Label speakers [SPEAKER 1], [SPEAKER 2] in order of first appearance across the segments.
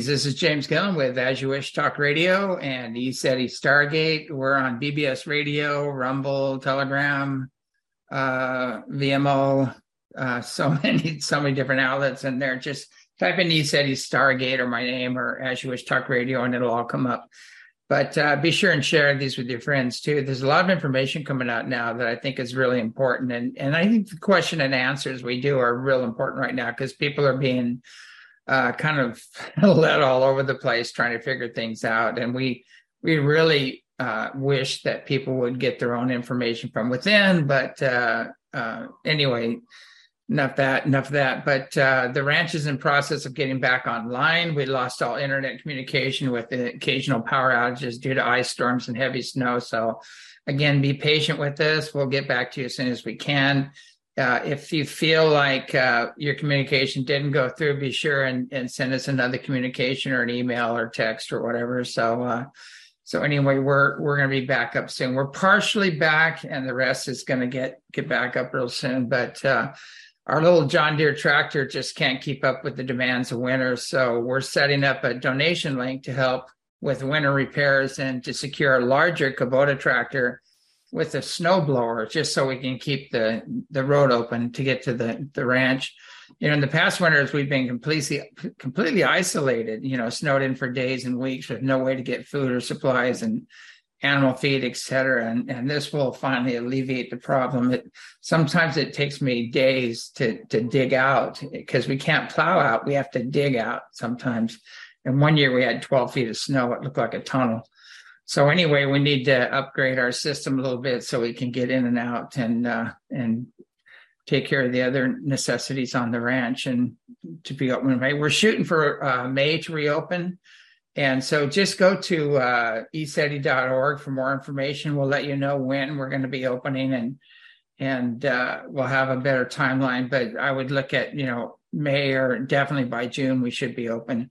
[SPEAKER 1] Greetings. This is James Gillen with As You Wish Talk Radio and ECETI Stargate. We're on BBS Radio, Rumble, Telegram, uh, Vimeo, uh, so many, so many different outlets, and they're just type in ECETI Stargate or my name or As You Wish Talk Radio, and it'll all come up. But uh, be sure and share these with your friends too. There's a lot of information coming out now that I think is really important, and and I think the question and answers we do are real important right now because people are being uh, kind of led all over the place trying to figure things out. And we we really uh, wish that people would get their own information from within. But uh, uh anyway, enough that enough that. But uh, the ranch is in process of getting back online. We lost all internet communication with the occasional power outages due to ice storms and heavy snow. So again, be patient with this. We'll get back to you as soon as we can uh, if you feel like uh, your communication didn't go through, be sure and, and, send us another communication or an email or text or whatever. So, uh, so anyway, we're we're going to be back up soon. We're partially back, and the rest is going to get get back up real soon. But uh, our little John Deere tractor just can't keep up with the demands of winter, so we're setting up a donation link to help with winter repairs and to secure a larger Kubota tractor with a snow blower just so we can keep the the road open to get to the the ranch. You know in the past winters we've been completely completely isolated you know snowed in for days and weeks with no way to get food or supplies and animal feed etc and and this will finally alleviate the problem. It sometimes it takes me days to to dig out because we can't plow out. We have to dig out sometimes. And one year we had 12 feet of snow. It looked like a tunnel so anyway, we need to upgrade our system a little bit so we can get in and out and uh, and take care of the other necessities on the ranch and to be open. Right, we're shooting for uh, May to reopen, and so just go to uh, eceti.org for more information. We'll let you know when we're going to be opening and and uh, we'll have a better timeline. But I would look at you know May or definitely by June we should be open.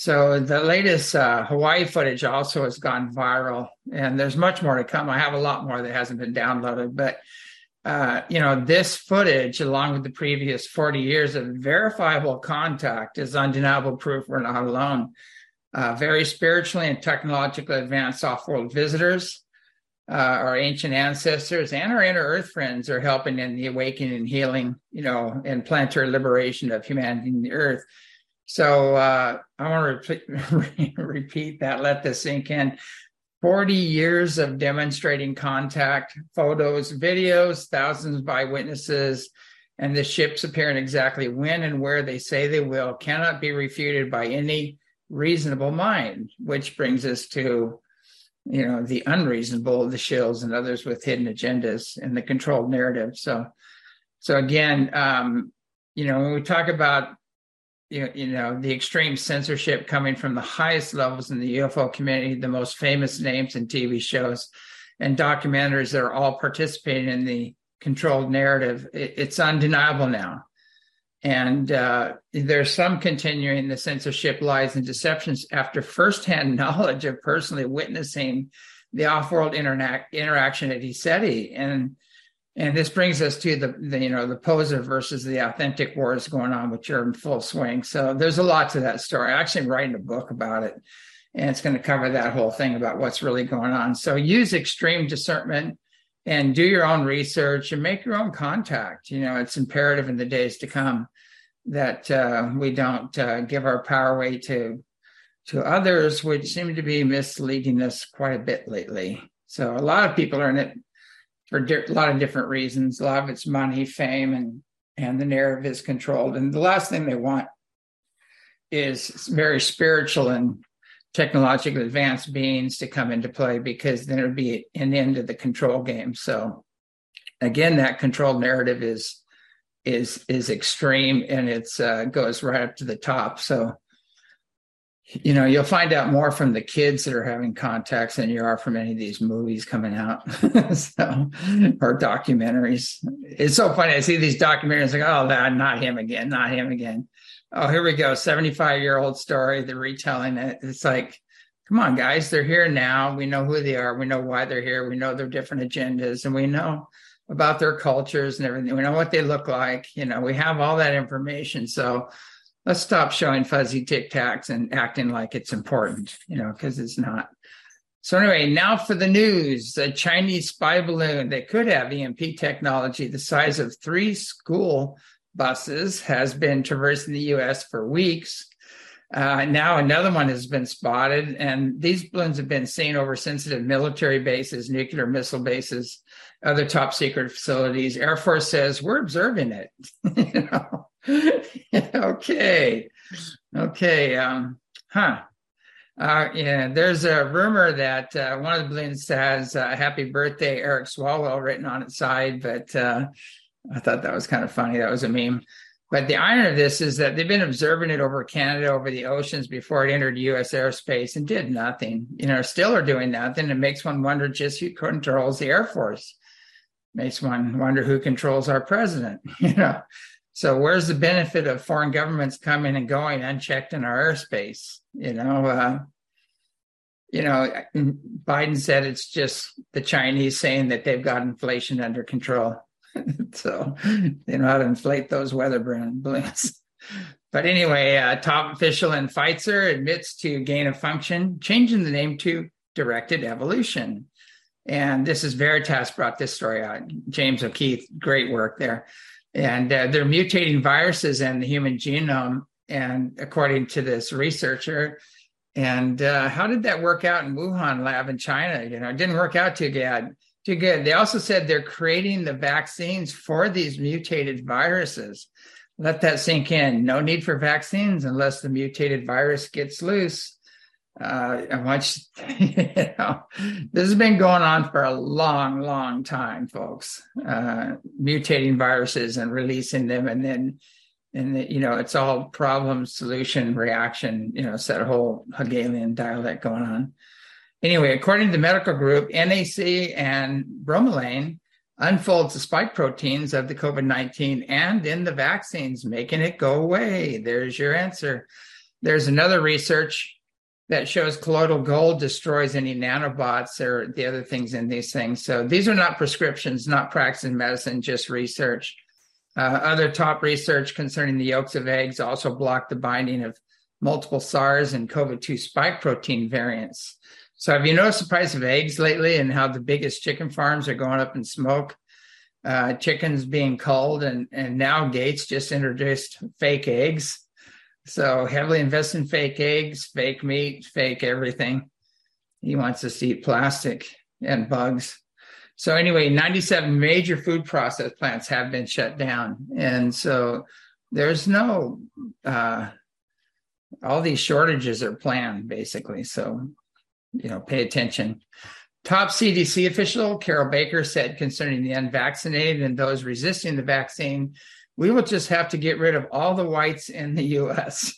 [SPEAKER 1] So the latest uh, Hawaii footage also has gone viral, and there's much more to come. I have a lot more that hasn't been downloaded, but uh, you know, this footage, along with the previous 40 years of verifiable contact, is undeniable proof we're not alone. Uh, very spiritually and technologically advanced off-world visitors, uh, our ancient ancestors, and our inner Earth friends are helping in the awakening and healing, you know, and planetary liberation of humanity and the Earth. So uh, I want to repeat, repeat that, let this sink in. 40 years of demonstrating contact, photos, videos, thousands of eyewitnesses, and the ships appearing exactly when and where they say they will cannot be refuted by any reasonable mind, which brings us to you know the unreasonable the shills and others with hidden agendas and the controlled narrative so so again um you know when we talk about you, you know the extreme censorship coming from the highest levels in the UFO community, the most famous names in TV shows and documentaries that are all participating in the controlled narrative. It, it's undeniable now. And uh, there's some continuing the censorship, lies, and deceptions after firsthand knowledge of personally witnessing the off-world interaction at ECETI. And and this brings us to the, the, you know the poser versus the authentic wars going on, which are in full swing. So there's a lot to that story. I'm actually writing a book about it, and it's going to cover that whole thing about what's really going on. So use extreme discernment and do your own research and make your own contact. You know, it's imperative in the days to come that uh, we don't uh, give our power away to to others, which seem to be misleading us quite a bit lately. So a lot of people are in it for di- a lot of different reasons. A lot of it's money, fame, and and the narrative is controlled. And the last thing they want is very spiritual and technologically advanced beings to come into play because then it would be an end to the control game. So again, that controlled narrative is is is extreme and it's uh, goes right up to the top. So you know you'll find out more from the kids that are having contacts than you are from any of these movies coming out so or documentaries. It's so funny i see these documentaries like oh that not him again not him again. Oh here we go 75 year old story they're retelling it it's like come on guys they're here now we know who they are we know why they're here we know their different agendas and we know about their cultures and everything we know what they look like you know we have all that information so let's stop showing fuzzy tic tacs and acting like it's important, you know, because it's not. So anyway, now for the news. A Chinese spy balloon that could have EMP technology the size of three school buses has been traversing the U.S. for weeks. Uh, now another one has been spotted, and these balloons have been seen over sensitive military bases, nuclear missile bases, other top secret facilities. Air Force says we're observing it. you know? okay, okay, um, huh? Uh, yeah, there's a rumor that uh, one of the balloons has uh, "Happy Birthday, Eric Swalwell" written on its side, but uh, I thought that was kind of funny. That was a meme. But the irony of this is that they've been observing it over Canada, over the oceans before it entered U.S. airspace and did nothing. You know, still are doing nothing. It makes one wonder just who controls the Air Force. Makes one wonder who controls our president. You know, so where's the benefit of foreign governments coming and going unchecked in our airspace? You know, uh, you know, Biden said it's just the Chinese saying that they've got inflation under control. so they know how to inflate those weather balloons. but anyway, uh, top official in Pfizer admits to gain of function, changing the name to directed evolution. And this is Veritas brought this story out. James O'Keefe, great work there. And uh, they're mutating viruses in the human genome. And according to this researcher, and uh, how did that work out in Wuhan lab in China? You know, it didn't work out too good. Too good. They also said they're creating the vaccines for these mutated viruses. Let that sink in. No need for vaccines unless the mutated virus gets loose. Uh, I want you, know, this has been going on for a long, long time, folks. Uh, mutating viruses and releasing them, and then, and the, you know, it's all problem, solution, reaction. You know, it's that whole Hegelian dialect going on. Anyway, according to the medical group, NAC and bromelain unfolds the spike proteins of the COVID 19 and in the vaccines, making it go away. There's your answer. There's another research that shows colloidal gold destroys any nanobots or the other things in these things. So these are not prescriptions, not practice in medicine, just research. Uh, other top research concerning the yolks of eggs also block the binding of multiple SARS and COVID 2 spike protein variants. So have you noticed the price of eggs lately and how the biggest chicken farms are going up in smoke? Uh, chickens being culled, and and now Gates just introduced fake eggs. So heavily invest in fake eggs, fake meat, fake everything. He wants us to eat plastic and bugs. So anyway, 97 major food process plants have been shut down, and so there's no uh, all these shortages are planned basically. So you know, pay attention. Top CDC official Carol Baker said concerning the unvaccinated and those resisting the vaccine, we will just have to get rid of all the whites in the US.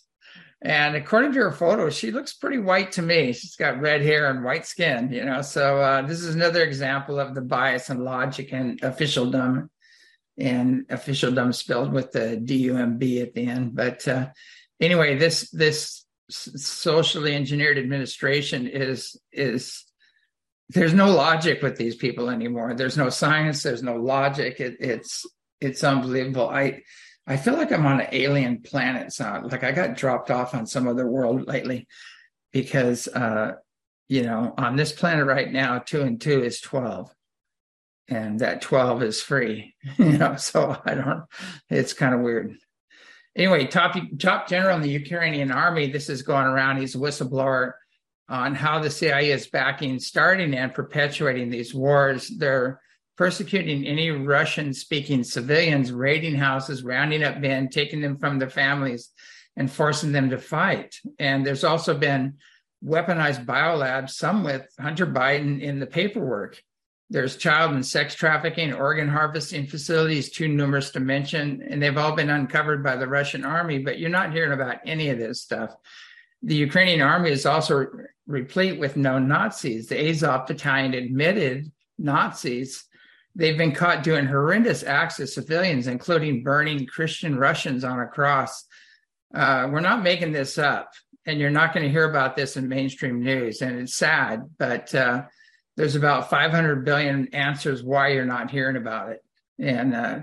[SPEAKER 1] And according to her photo, she looks pretty white to me. She's got red hair and white skin, you know. So uh, this is another example of the bias and logic and officialdom, and officialdom spelled with the D U M B at the end. But uh, anyway, this this socially engineered administration is is there's no logic with these people anymore. There's no science. There's no logic. It, it's it's unbelievable. I I feel like I'm on an alien planet. So like I got dropped off on some other world lately because uh, you know on this planet right now two and two is twelve, and that twelve is free. you know, so I don't. It's kind of weird anyway, top top general in the Ukrainian army. This is going around. He's a whistleblower on how the CIA is backing, starting, and perpetuating these wars. They're persecuting any Russian-speaking civilians, raiding houses, rounding up men, taking them from their families, and forcing them to fight. And there's also been weaponized biolabs, some with Hunter Biden in the paperwork. There's child and sex trafficking, organ harvesting facilities, too numerous to mention, and they've all been uncovered by the Russian army, but you're not hearing about any of this stuff. The Ukrainian army is also replete with known Nazis. The Azov battalion admitted Nazis. They've been caught doing horrendous acts to civilians, including burning Christian Russians on a cross. Uh, we're not making this up, and you're not going to hear about this in mainstream news. And it's sad, but uh, there's about 500 billion answers why you're not hearing about it. And uh,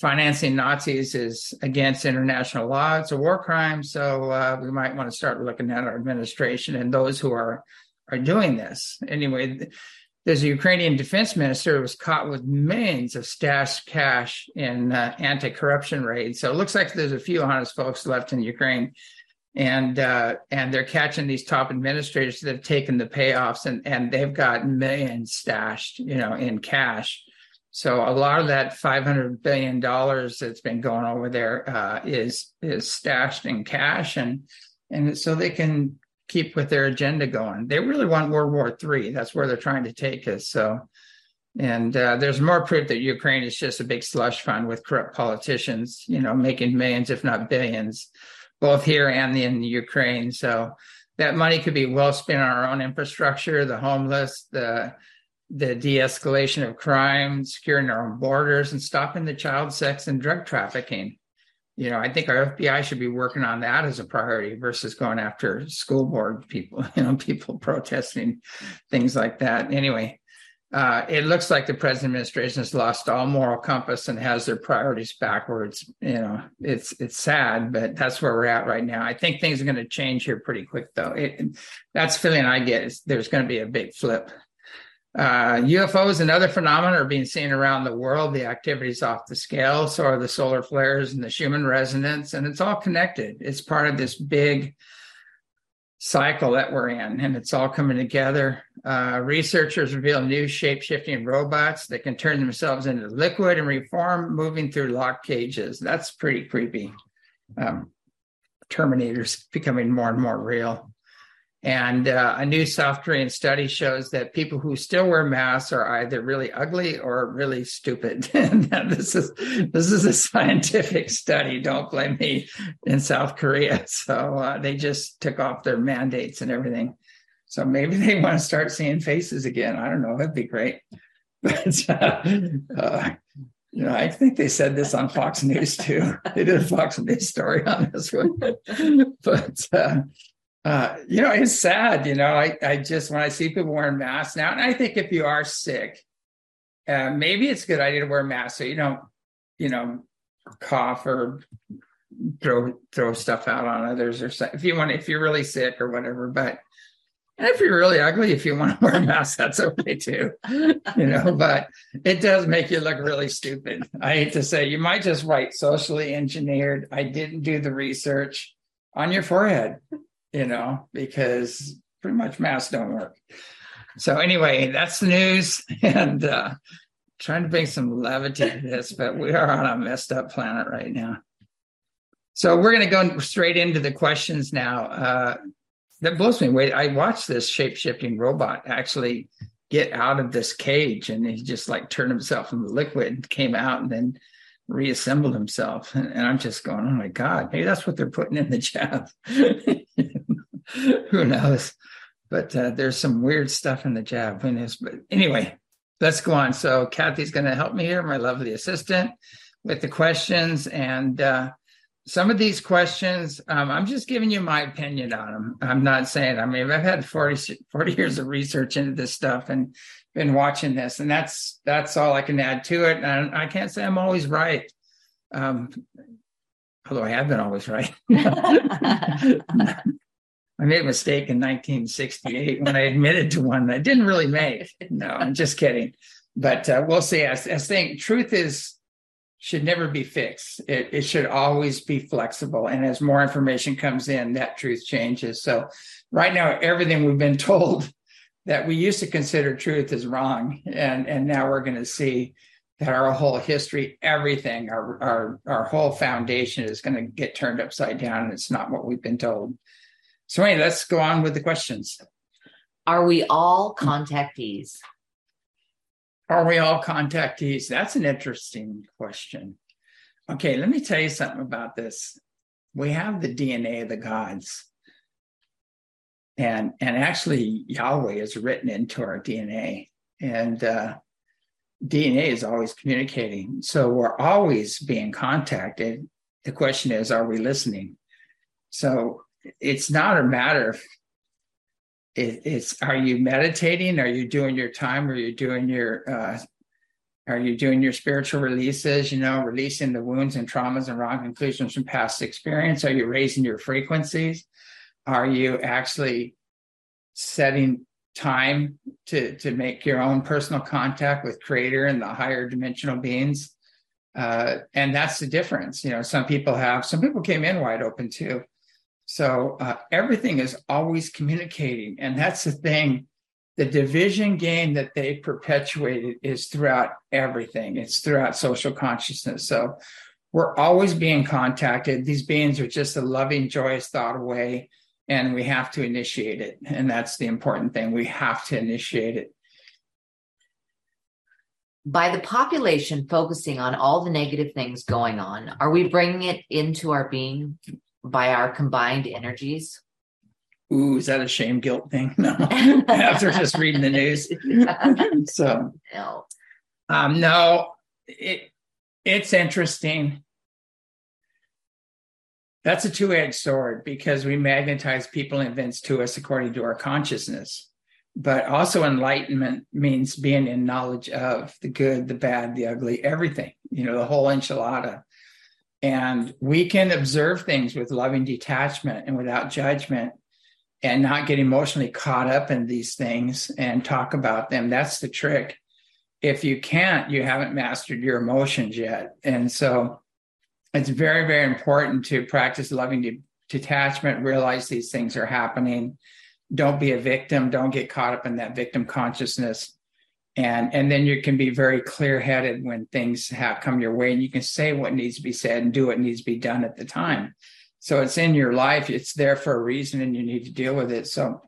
[SPEAKER 1] financing Nazis is against international law. It's a war crime. So uh, we might want to start looking at our administration and those who are are doing this. Anyway, there's a Ukrainian defense minister who was caught with millions of stashed cash in uh, anti-corruption raids. So it looks like there's a few honest folks left in Ukraine, and uh, and they're catching these top administrators that have taken the payoffs and and they've got millions stashed, you know, in cash. So a lot of that 500 billion dollars that's been going over there uh, is is stashed in cash, and and so they can keep with their agenda going. They really want World War III. That's where they're trying to take us. So, and uh, there's more proof that Ukraine is just a big slush fund with corrupt politicians, you know, making millions, if not billions, both here and in Ukraine. So that money could be well spent on our own infrastructure, the homeless, the the de-escalation of crime, securing our own borders, and stopping the child sex and drug trafficking you know, I think our FBI should be working on that as a priority versus going after school board people, you know, people protesting things like that. Anyway, uh, it looks like the present administration has lost all moral compass and has their priorities backwards. You know, it's it's sad, but that's where we're at right now. I think things are going to change here pretty quick, though. It, that's feeling I get. Is there's going to be a big flip. Uh, UFOs and other phenomena are being seen around the world. The activity's off the scale. So are the solar flares and the Schumann resonance, and it's all connected. It's part of this big cycle that we're in, and it's all coming together. Uh, researchers reveal new shape shifting robots that can turn themselves into liquid and reform, moving through lock cages. That's pretty creepy. Um, Terminator's becoming more and more real. And uh, a new South Korean study shows that people who still wear masks are either really ugly or really stupid. this is this is a scientific study. Don't blame me in South Korea. So uh, they just took off their mandates and everything. So maybe they want to start seeing faces again. I don't know. That'd be great. But uh, uh, you know, I think they said this on Fox News too. They did a Fox News story on this one. but uh, you know, it's sad. You know, I, I just when I see people wearing masks now, and I think if you are sick, uh, maybe it's a good idea to wear a mask so you don't, you know, cough or throw throw stuff out on others or if you want if you're really sick or whatever. But and if you're really ugly, if you want to wear a mask, that's okay too. You know, but it does make you look really stupid. I hate to say, you might just write socially engineered. I didn't do the research on your forehead you know, because pretty much masks don't work. So anyway, that's the news, and uh, trying to bring some levity to this, but we are on a messed up planet right now. So we're going to go straight into the questions now. Uh, that blows me away. I watched this shape shifting robot actually get out of this cage, and he just like turned himself into liquid, and came out, and then reassembled himself. And, I'm just going, oh my god, maybe that's what they're putting in the jab. who knows? But uh, there's some weird stuff in the jab. But anyway, let's go on. So Kathy's going to help me here, my lovely assistant, with the questions. And uh, some of these questions, um, I'm just giving you my opinion on them. I'm not saying, I mean, I've had 40, 40 years of research into this stuff and been watching this, and that's that's all I can add to it. And I can't say I'm always right. Um, although I have been always right. I made a mistake in 1968 when I admitted to one that I didn't really make. No, I'm just kidding. But uh, we'll see. I, I think truth is should never be fixed. It, it should always be flexible. And as more information comes in, that truth changes. So right now, everything we've been told that we used to consider truth is wrong. And, and now we're going to see that our whole history, everything, our, our, our whole foundation is going to get turned upside down. And it's not what we've been told. So, anyway, let's go on with the questions.
[SPEAKER 2] Are we all contactees?
[SPEAKER 1] Are we all contactees? That's an interesting question. Okay, let me tell you something about this. We have the DNA of the gods. And, and actually, Yahweh is written into our DNA. And uh, DNA is always communicating. So we're always being contacted. The question is, are we listening? So it's not a matter of it, it's are you meditating are you doing your time are you doing your uh, Are you doing your spiritual releases, you know, releasing the wounds and traumas and wrong conclusions from past experience? Are you raising your frequencies? Are you actually setting time to to make your own personal contact with creator and the higher dimensional beings? Uh, and that's the difference. You know some people have some people came in wide open too. So uh, everything is always communicating. And that's the thing. The division game that they perpetuated is throughout everything. It's throughout social consciousness. So we're always being contacted. These beings are just a loving joyous thought away and we have to initiate it. And that's the important thing. We have to initiate it.
[SPEAKER 2] By the population focusing on all the negative things going on, are we bringing it into our being by our combined energies?
[SPEAKER 1] Ooh, is that a shame guilt thing? No, after just reading the news. so, no, um, no, it, it's interesting that's a two-edged sword because we magnetize people and events to us according to our consciousness. But also enlightenment means being in knowledge of the good the bad the ugly everything you know the whole enchilada. And we can observe things with loving detachment and without judgment and not get emotionally caught up in these things and talk about them. That's the trick. If you can't you haven't mastered your emotions yet. And so it's very, very important to practice loving de- detachment, realize these things are happening. Don't be a victim. Don't get caught up in that victim consciousness. And, and then you can be very clear headed when things have come your way and you can say what needs to be said and do what needs to be done at the time. So it's in your life. It's there for a reason and you need to deal with it. So,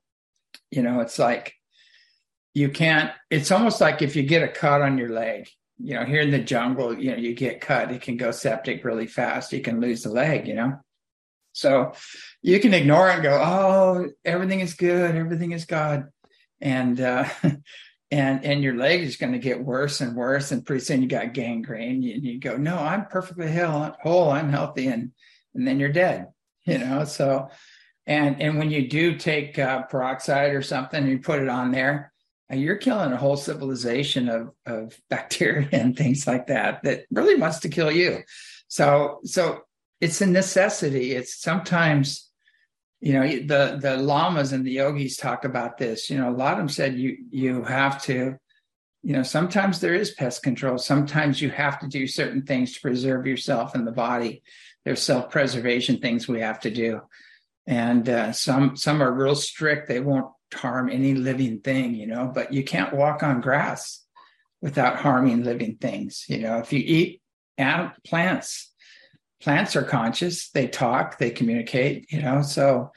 [SPEAKER 1] you know, it's like you can't, it's almost like if you get a cut on your leg, you know, here in the jungle, you know, you get cut, it can go septic really fast. You can lose the leg, you know. So you can ignore it and go, oh, everything is good, everything is God. And uh and and your leg is going to get worse and worse. And pretty soon you got gangrene. And you go, no, I'm perfectly whole, I'm healthy, and and then you're dead, you know. So and and when you do take uh, peroxide or something, you put it on there, you're killing a whole civilization of, of bacteria and things like that that really wants to kill you. So, so it's a necessity. It's sometimes, you know, the the lamas and the yogis talk about this. You know, a lot of them said you you have to, you know, sometimes there is pest control. Sometimes you have to do certain things to preserve yourself and the body. There's self preservation things we have to do, and uh, some some are real strict. They won't harm any living thing, you know, but you can't walk on grass without harming living things. You know, if you eat plants, plants are conscious, they talk, they communicate, you know, so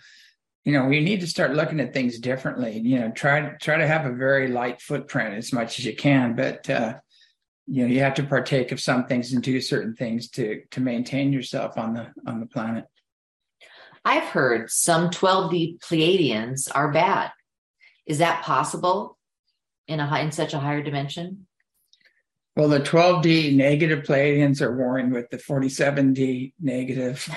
[SPEAKER 1] you know, we need to start looking at things differently. You know, try try to have a very light footprint as much as you can, but uh, you know, you have to partake of some things and do certain things to to maintain yourself on the on the planet.
[SPEAKER 2] I've heard some 12D Pleiadians are bad. Is that possible in a high, in such a higher dimension?
[SPEAKER 1] Well, the 12D negative Pleiadians are warring with the 47D negative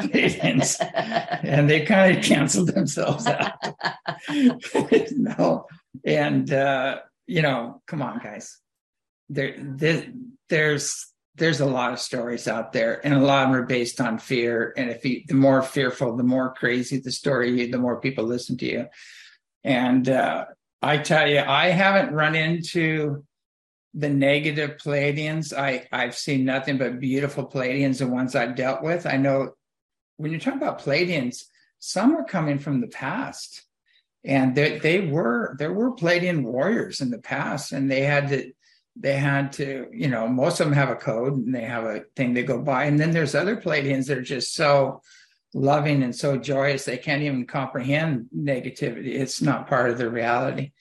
[SPEAKER 1] Pleiadians, and they kind of canceled themselves out. no, and uh, you know, come on, guys. There, there, there's there's a lot of stories out there, and a lot of them are based on fear. And if you, the more fearful, the more crazy the story, the more people listen to you. And uh, I tell you, I haven't run into the negative Pleiadians. I, I've seen nothing but beautiful Pleiadians, the ones I've dealt with. I know when you talk about Pleiadians, some are coming from the past. And they, they were there were Pleiadian warriors in the past, and they had to they had to, you know, most of them have a code and they have a thing they go by. And then there's other Pleiadians that are just so loving and so joyous they can't even comprehend negativity. It's not part of their reality.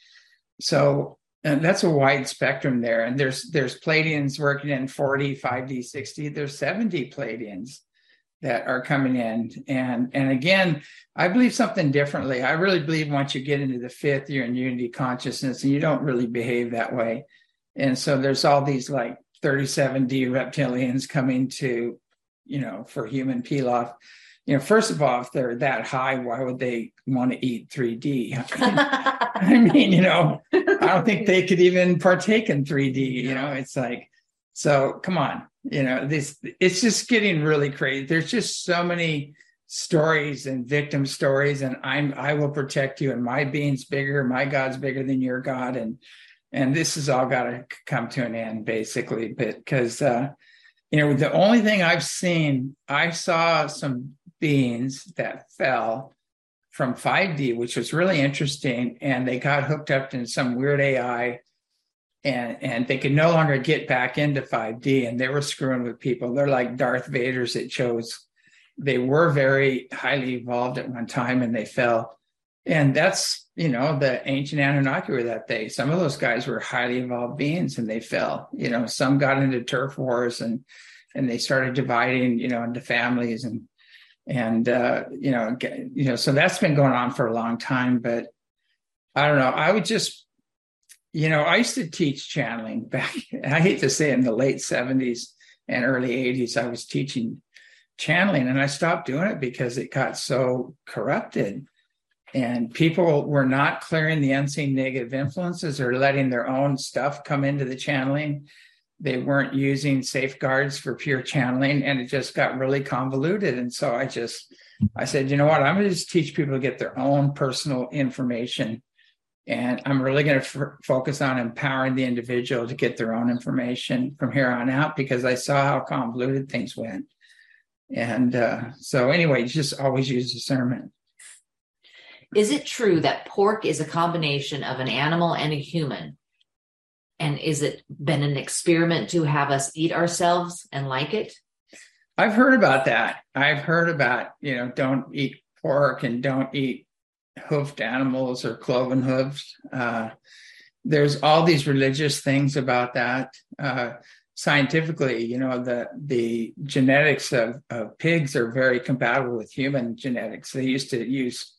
[SPEAKER 1] So that's a wide spectrum there. And there's there's Pleiadians working in 40 5d 60 there's 70 Pleiadians that are coming in. And and again i believe something differently. I really believe once you get into the fifth you're in unity consciousness and you don't really behave that way. And so there's all these like 37d reptilians coming to you know for human pilaf you know, first of all, if they're that high, why would they want to eat 3D? I mean, you know, I don't think they could even partake in 3D. You know, it's like, so come on, you know, this it's just getting really crazy. There's just so many stories and victim stories, and I'm I will protect you, and my being's bigger, my God's bigger than your God, and and this has all got to come to an end, basically, because uh, you know the only thing I've seen, I saw some beings that fell from 5D, which was really interesting. And they got hooked up in some weird AI and, and they could no longer get back into 5D and they were screwing with people. They're like Darth Vaders that chose. They were very highly evolved at one time and they fell. And that's, you know, the ancient Anunnaki were that day. Some of those guys were highly evolved beings and they fell. You know, some got into turf wars and and they started dividing, you know, into families and and uh, you know, you know, so that's been going on for a long time. But I don't know. I would just, you know, I used to teach channeling back. I hate to say it, in the late seventies and early eighties. I was teaching channeling, and I stopped doing it because it got so corrupted. And people were not clearing the unseen negative influences or letting their own stuff come into the channeling they weren't using safeguards for pure channeling and it just got really convoluted. And so i just i said you know what? I'm going to just teach people to get their own personal information and i'm really going to f- focus on empowering the individual to get their own information from here on out because i saw how convoluted things went. And uh, so anyway just always use discernment
[SPEAKER 2] is it true that pork is a combination of an animal and a human and is it been an experiment to have us eat ourselves and like it?
[SPEAKER 1] I've heard about that. I've heard about, you know, don't eat pork and don't eat hoofed animals or cloven hooves. Uh, there's all these religious things about that. Uh, scientifically, you know, the the genetics of, of pigs are very compatible with human genetics. They used to use,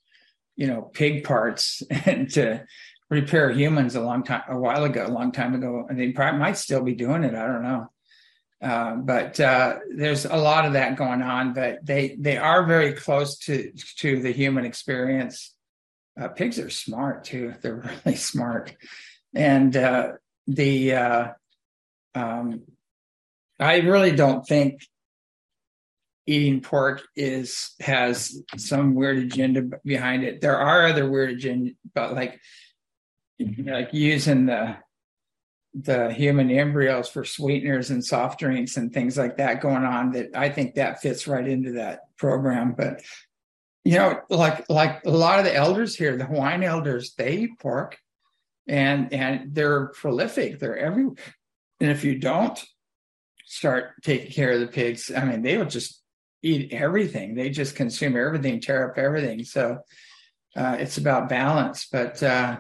[SPEAKER 1] you know, pig parts and to repair humans a long time, a while ago, a long time ago, and they probably might still be doing it. I don't know. Uh, but uh, there's a lot of that going on. But they they are very close to to the human experience. Uh, pigs are smart too; they're really smart, and uh, the uh, um, I really don't think eating pork is has some weird agenda behind it. There are other weird agenda, but like like using the the human embryos for sweeteners and soft drinks and things like that going on that I think that fits right into that program. But you know, like like a lot of the elders here, the Hawaiian elders, they eat pork and and they're prolific. They're everywhere. And if you don't start taking care of the pigs, I mean, they will just eat everything. They just consume everything, tear up everything. So uh, it's about balance. But uh,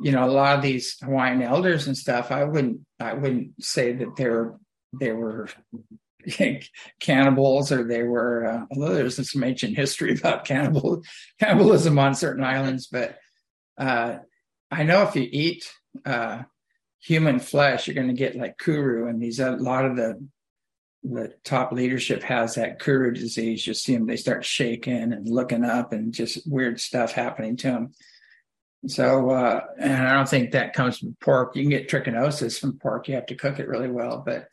[SPEAKER 1] you know, a lot of these Hawaiian elders and stuff, I wouldn't, I wouldn't say that they were, they were cannibals or they were, uh, although there's some ancient history about cannibal, cannibalism on certain islands, but uh, I know if you eat uh, human flesh, you're going to get like kuru, and these a lot of the the top leadership has that kuru disease. You see them; they start shaking and looking up, and just weird stuff happening to them. So, uh, and I don't think that comes from pork. You can get trichinosis from pork. You have to cook it really well. But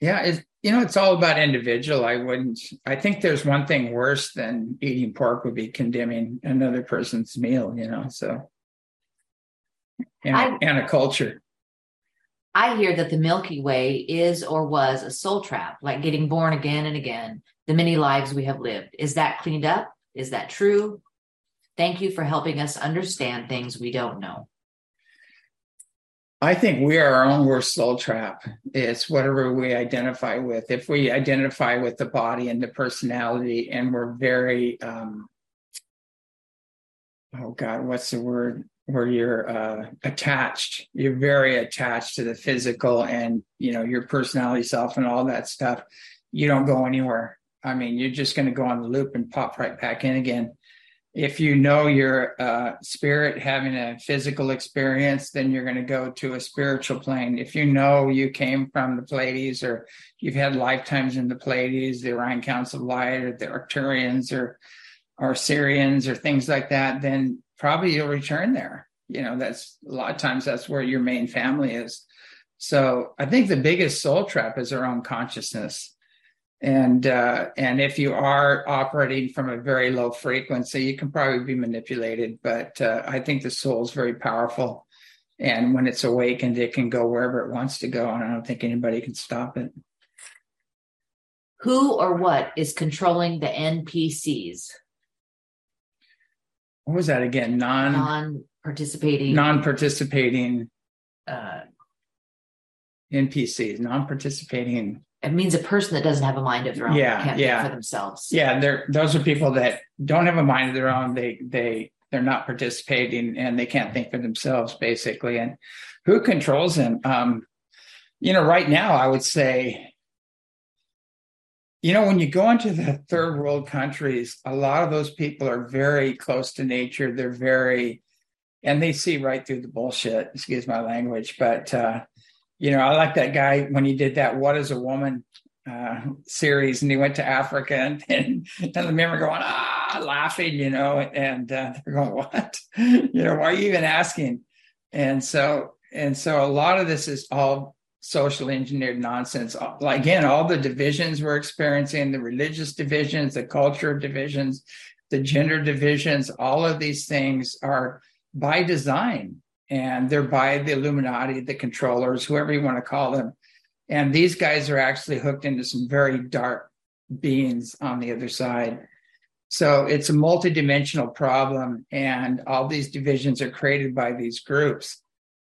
[SPEAKER 1] yeah, it's, you know, it's all about individual. I wouldn't, I think there's one thing worse than eating pork would be condemning another person's meal, you know, so. And, I, and a culture.
[SPEAKER 2] I hear that the Milky Way is or was a soul trap, like getting born again and again, the many lives we have lived. Is that cleaned up? Is that true? Thank you for helping us understand things we don't know.
[SPEAKER 1] I think we are our own worst soul trap. It's whatever we identify with. If we identify with the body and the personality, and we're very, um, oh God, what's the word? Where you're uh, attached, you're very attached to the physical and you know your personality self and all that stuff. You don't go anywhere. I mean, you're just going to go on the loop and pop right back in again if you know your uh, spirit having a physical experience, then you're going to go to a spiritual plane. If you know you came from the Pleiades or you've had lifetimes in the Pleiades, the Orion Council of Light, or the Arcturians or or Sirians or things like that, then probably you'll return there. you know that's a lot of times that's where your main family is so i think the biggest soul trap is our own consciousness and uh, and if you are operating from a very low frequency you can probably be manipulated but uh, i think the soul is very powerful. And when it's awakened it can go wherever it wants to go and i don't think anybody can stop it.
[SPEAKER 2] Who or what is controlling the npcs
[SPEAKER 1] what was that again? Non
[SPEAKER 2] non-participating.
[SPEAKER 1] non-participating.
[SPEAKER 2] Uh,
[SPEAKER 1] npcs non-participating
[SPEAKER 2] it means a person that doesn't have a mind of their own
[SPEAKER 1] Yeah,
[SPEAKER 2] can't
[SPEAKER 1] yeah.
[SPEAKER 2] think for themselves.
[SPEAKER 1] Yeah they're those are people that don't have a mind of their own. They they they're not participating and they can't think for themselves basically. And who controls them? Um you know right now i would say you know when you go into the third world countries a lot of those people are very close to nature. They're very and they see right through the bullshit excuse my language but uh you know i like that guy when he did that what is a woman uh series and he went to africa and and, and the men were going ah laughing you know and uh, they're going what? You know why are you even asking? And so and so a lot of this is all social engineered nonsense. Like again all the divisions we're experiencing the religious divisions the culture divisions the gender divisions all of these things are by design and they're by the illuminati the controllers whoever you want to call them. And these guys are actually hooked into some very dark beings on the other side. So it's a multidimensional problem and all these divisions are created by these groups.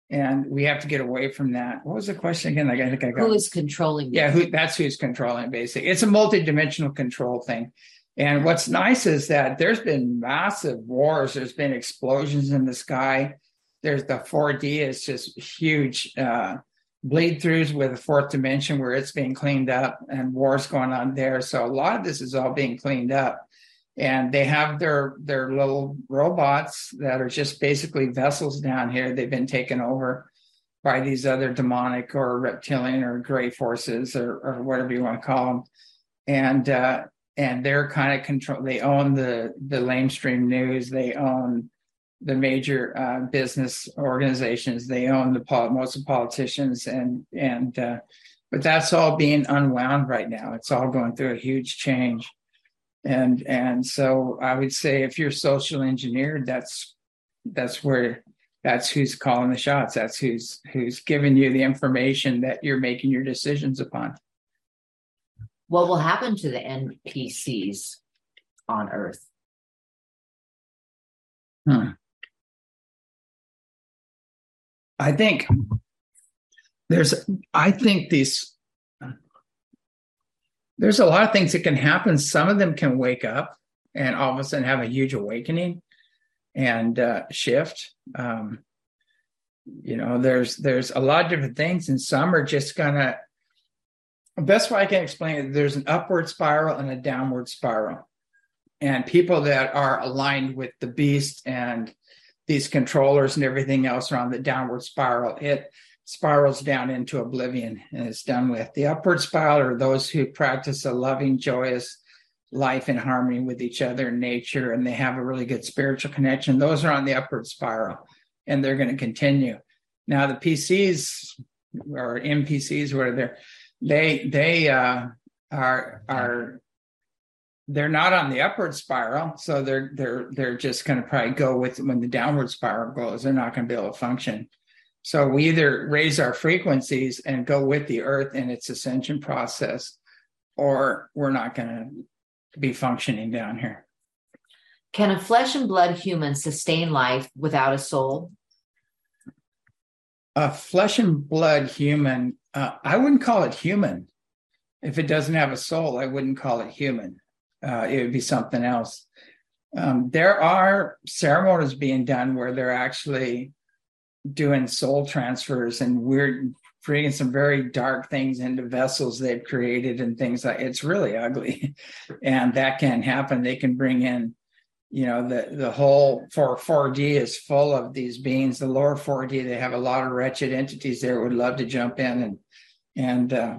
[SPEAKER 1] And we have to get away from that. What was the question again? Like i think i got
[SPEAKER 2] who is controlling
[SPEAKER 1] yeah who that's who's controlling basically. It's a multi-dimensional control thing. And what's nice is that there's been massive wars. There's been explosions in the sky there's the 4d is just huge uh bleed throughs with the fourth dimension where it's being cleaned up and wars going on there. So a lot of this is all being cleaned up. And they have their their little robots that are just basically vessels down here. They've been taken over by these other demonic or reptilian or gray forces or, or whatever you want to call them. And uh and they're kind of control they own the the lamestream news. They own the major uh, business organizations. They own the pol- most of politicians and and uh, but that's all being unwound right now. It's all going through a huge change. And and so i would say if you're social engineered that's that's where that's who's calling the shots. That's who's who's giving you the information that you're making your decisions upon.
[SPEAKER 2] What will happen to the npcs on earth?
[SPEAKER 1] Hmm. I think there's, I think these, there's a lot of things that can happen. Some of them can wake up and all of a sudden have a huge awakening and uh, shift. Um, you know, there's there's a lot of different things, and some are just gonna. Best way I can explain it, there's an upward spiral and a downward spiral, and people that are aligned with the beast and these controllers and everything else are on the downward spiral. It spirals down into oblivion and it's done with. The upward spiral are those who practice a loving, joyous life in harmony with each other and nature, and they have a really good spiritual connection. Those are on the upward spiral and they're going to continue. Now, the PCs or NPCs, where they're they they uh, are are they're not on the upward spiral, so they're they're they're just going to probably go with when the downward spiral goes. They're not going to be able to function. So we either raise our frequencies and go with the earth in its ascension process, or we're not going to be functioning down here.
[SPEAKER 2] can a flesh and blood human sustain life without a soul
[SPEAKER 1] A flesh and blood human, uh, I wouldn't call it human. If it doesn't have a soul, I wouldn't call it human. Uh, it would be something else. Um, there are ceremonies being done where they're actually doing soul transfers and we're bringing some very dark things into vessels they've created and things like it's really ugly. And that can happen. They can bring in you know the the whole for 4d is full of these beings the lower 4d they have a lot of wretched entities there would love to jump in and and uh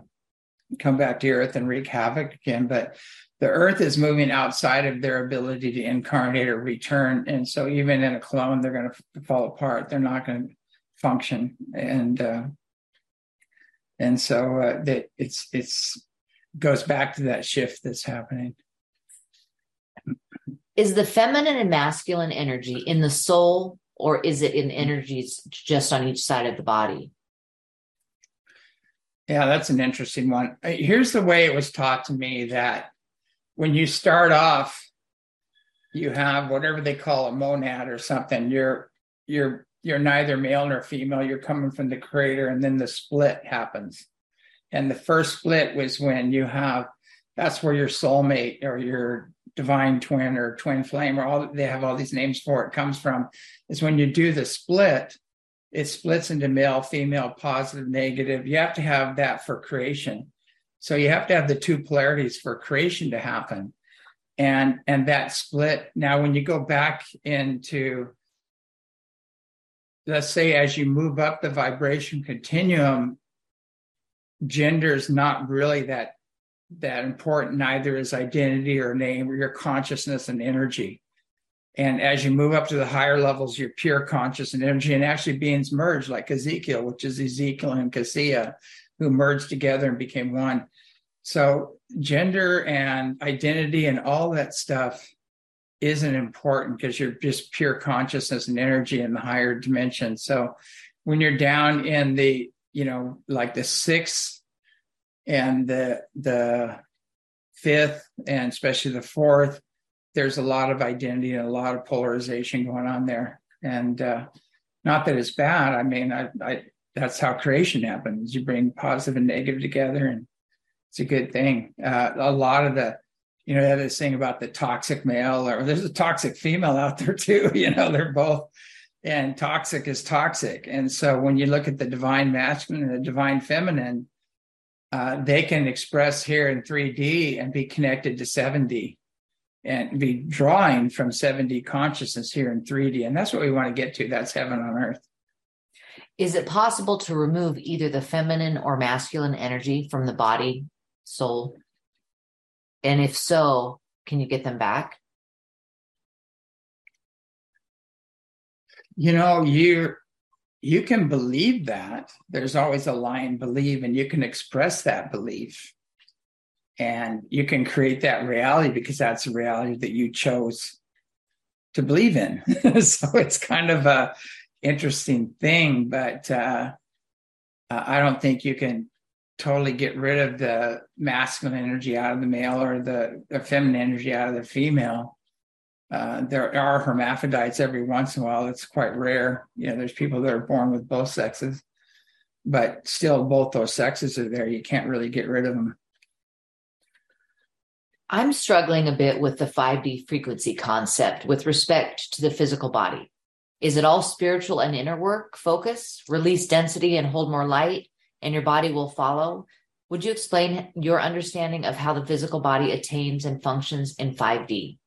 [SPEAKER 1] come back to earth and wreak havoc again. But the earth is moving outside of their ability to incarnate or return. And so even in a clone they're going to fall apart. They're not going to function. And uh, and so uh, that it's it's goes back to that shift that's happening.
[SPEAKER 2] Is the feminine and masculine energy in the soul or is it in energies just on each side of the body?
[SPEAKER 1] Yeah that's an interesting one. Uh, here's the way it was taught to me that when you start off, you have whatever they call a monad or something. You're you're you're neither male nor female. You're coming from the creator, and then the split happens. And the first split was when you have that's where your soulmate or your divine twin or twin flame or all they have all these names for it comes from is when you do the split it splits into male female positive negative you have to have that for creation so you have to have the two polarities for creation to happen. And and that split. Now, when you go back into let's say as you move up the vibration continuum, gender is not really that that important. Neither is identity or name or your consciousness and energy. And as you move up to the higher levels, your pure conscious and energy, and actually beings merge, like Ezekiel, which is Ezekiel and Cassia, who merged together and became one. So gender and identity and all that stuff isn't important because you're just pure consciousness and energy in the higher dimension. So when you're down in the, you know, like the sixth and the the fifth and especially the fourth, there's a lot of identity and a lot of polarization going on there. And uh, not that it's bad. I mean, I, I that's how creation happens. You bring positive and negative together, and it's a good thing. Uh, a lot of the, you know, this thing about the toxic male, or there's a toxic female out there too. You know, they're both, and toxic is toxic. And so when you look at the divine masculine and the divine feminine, uh, they can express here in 3D and be connected to 7D and be drawing from 7D consciousness here in 3D. And that's what we want to get to. That's heaven on earth.
[SPEAKER 2] Is it possible to remove either the feminine or masculine energy from the body, soul? And if so, can you get them back?
[SPEAKER 1] You know, you you can believe that. There's always a lie line believe, and you can express that belief. And you can create that reality because that's a reality that you chose to believe in. so it's kind of a interesting thing, but uh, I don't think you can totally get rid of the masculine energy out of the male or the, the feminine energy out of the female. Uh, there are hermaphrodites every once in a while. It's quite rare. You know, there's people that are born with both sexes, but still, both those sexes are there. You can't really get rid of them.
[SPEAKER 2] I'm struggling a bit with the 5D frequency concept with respect to the physical body. Is it all spiritual and inner work, focus, release density and hold more light, and your body will follow? Would you explain your understanding of how the physical body attains and functions in 5D?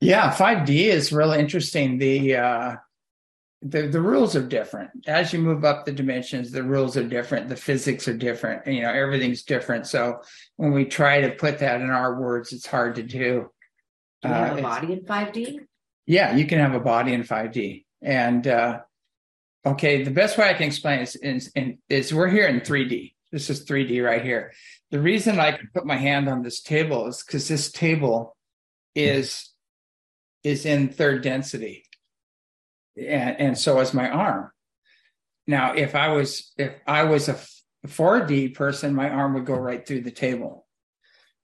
[SPEAKER 1] Yeah, 5D is really interesting. The uh, the the rules are different as you move up the dimensions. The rules are different. The physics are different. You know, everything's different. So when we try to put that in our words, it's hard to do.
[SPEAKER 2] Do you have uh, a body in 5D?
[SPEAKER 1] Yeah, you can have a body in 5D. And uh, okay, the best way I can explain is, is, is we're here in 3D. This is 3D right here. The reason I can put my hand on this table is because this table is is in third density, and, and so is my arm. Now, if I was if I was a 4D person, my arm would go right through the table.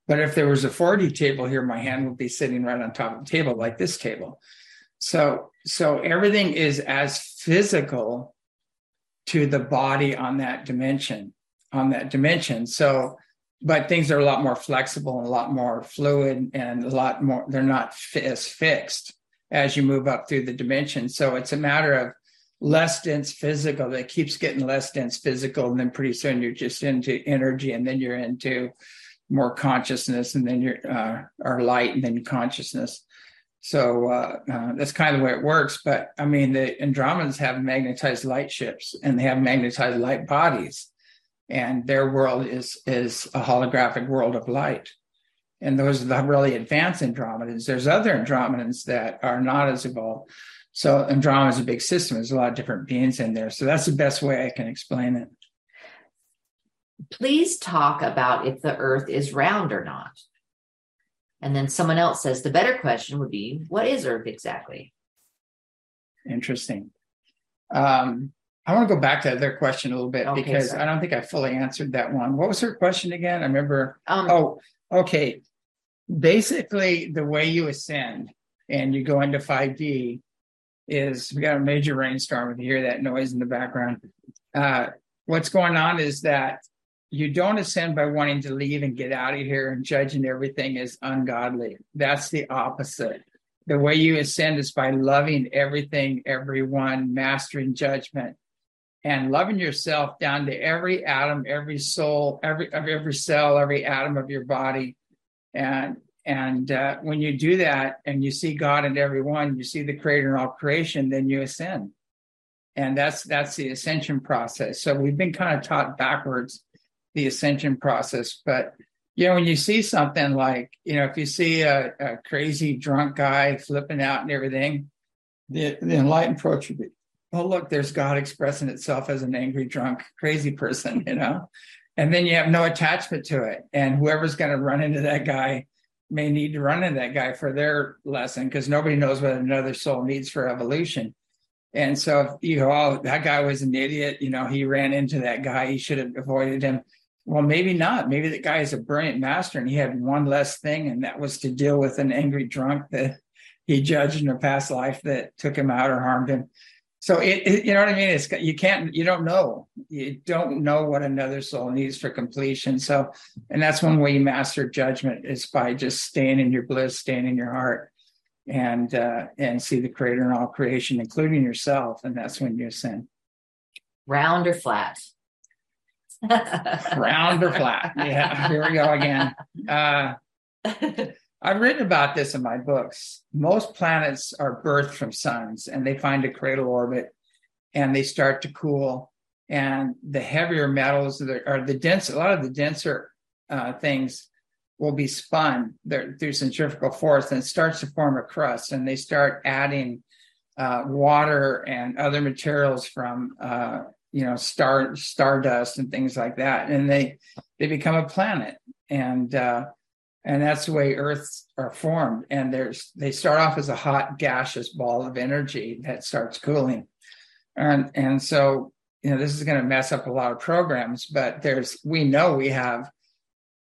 [SPEAKER 1] But if there was a 4D table here, my hand would be sitting right on top of the table, like this table. So, so everything is as physical to the body on that dimension, on that dimension. So, but things are a lot more flexible and a lot more fluid and a lot more, they're not as fixed as you move up through the dimension. So it's a matter of less dense physical that keeps getting less dense physical. And then pretty soon you're just into energy and then you're into more consciousness and then you're uh, or light and then consciousness so uh, uh, that's kind of the way it works but i mean the andromedans have magnetized light ships and they have magnetized light bodies and their world is is a holographic world of light. And those are the really advanced Andromedans. There's other Andromedans that are not as evolved. So Andromeda is a big system. There's a lot of different beings in there. So that's the best way I can explain it.
[SPEAKER 2] Please talk about if the Earth is round or not. And then someone else says the better question would be, what is Earth exactly?
[SPEAKER 1] Interesting. Um, I want to go back to their question a little bit
[SPEAKER 2] Okay,
[SPEAKER 1] because
[SPEAKER 2] sorry.
[SPEAKER 1] I don't think I fully answered that one. What was her question again? I remember.
[SPEAKER 2] Um,
[SPEAKER 1] Oh, okay. Basically, the way you ascend and you go into 5D is we got a major rainstorm. If you hear that noise in the background, uh, what's going on is that you don't ascend by wanting to leave and get out of here and judging everything is ungodly. That's the opposite. The way you ascend is by loving everything, everyone, mastering judgment, and loving yourself down to every atom, every soul, every of every cell, every atom of your body. And and uh, when you do that and you see God in everyone, you see the creator in all creation, then you ascend. And that's that's the ascension process. So we've been kind of taught backwards the ascension process. But you know, when you see something like, you know, if you see a, a crazy drunk guy flipping out and everything, the, the enlightened approach would be, oh, look, there's God expressing itself as an angry, drunk, crazy person, you know? And then you have no attachment to it. And whoever's going to run into that guy may need to run into that guy for their lesson because nobody knows what another soul needs for evolution. And so if you go, oh, that guy was an idiot, you know, he ran into that guy, he should have avoided him. Well, maybe not. Maybe the guy is a brilliant master and he had one less thing, and that was to deal with an angry drunk that he judged in a past life that took him out or harmed him. So it, it you know what I mean? It's you can't you don't know. You don't know what another soul needs for completion. So and that's one way you master judgment is by just staying in your bliss, staying in your heart and uh and see the creator in all creation, including yourself. And that's when you ascend.
[SPEAKER 2] round or flat?
[SPEAKER 1] Round or flat. Yeah, here we go again. Uh, I've written about this in my books. Most planets are birthed from suns and they find a cradle orbit and they start to cool. And the heavier metals that are the dense, a lot of the denser uh, things will be spun there through centrifugal force and starts to form a crust and they start adding uh, water and other materials from uh, you know star stardust and things like that. And they they become a planet. And uh and that's the way earths are formed. And there's they start off as a hot gaseous ball of energy that starts cooling. And and so you know this is going to mess up a lot of programs but there's we know we have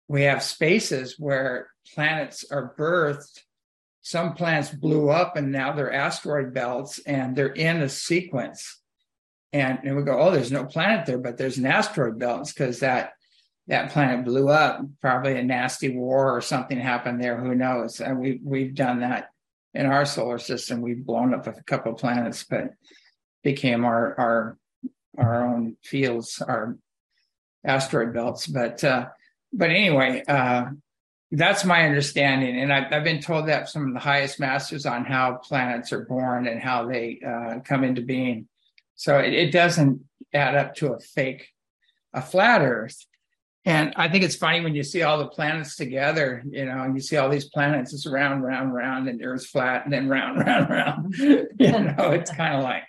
[SPEAKER 1] we have spaces where planets are birthed. Some planets blew up and now they're asteroid belts and they're in a sequence and, and we go, oh, there's no planet there, but there's an asteroid belt because that that planet blew up. Probably a nasty war or something happened there. Who knows? And we we've done that in our solar system. We've blown up a couple of planets, but became our our our own fields, our asteroid belts. But uh, but anyway, uh, that's my understanding, and I've, I've been told that some of the highest masters on how planets are born and how they uh, come into being. So it, it doesn't add up to a fake, a flat Earth. And I think it's funny when you see all the planets together, you know, and you see all these planets, it's round, round, round, and Earth's flat, and then round, round, round. you know, it's kind of like,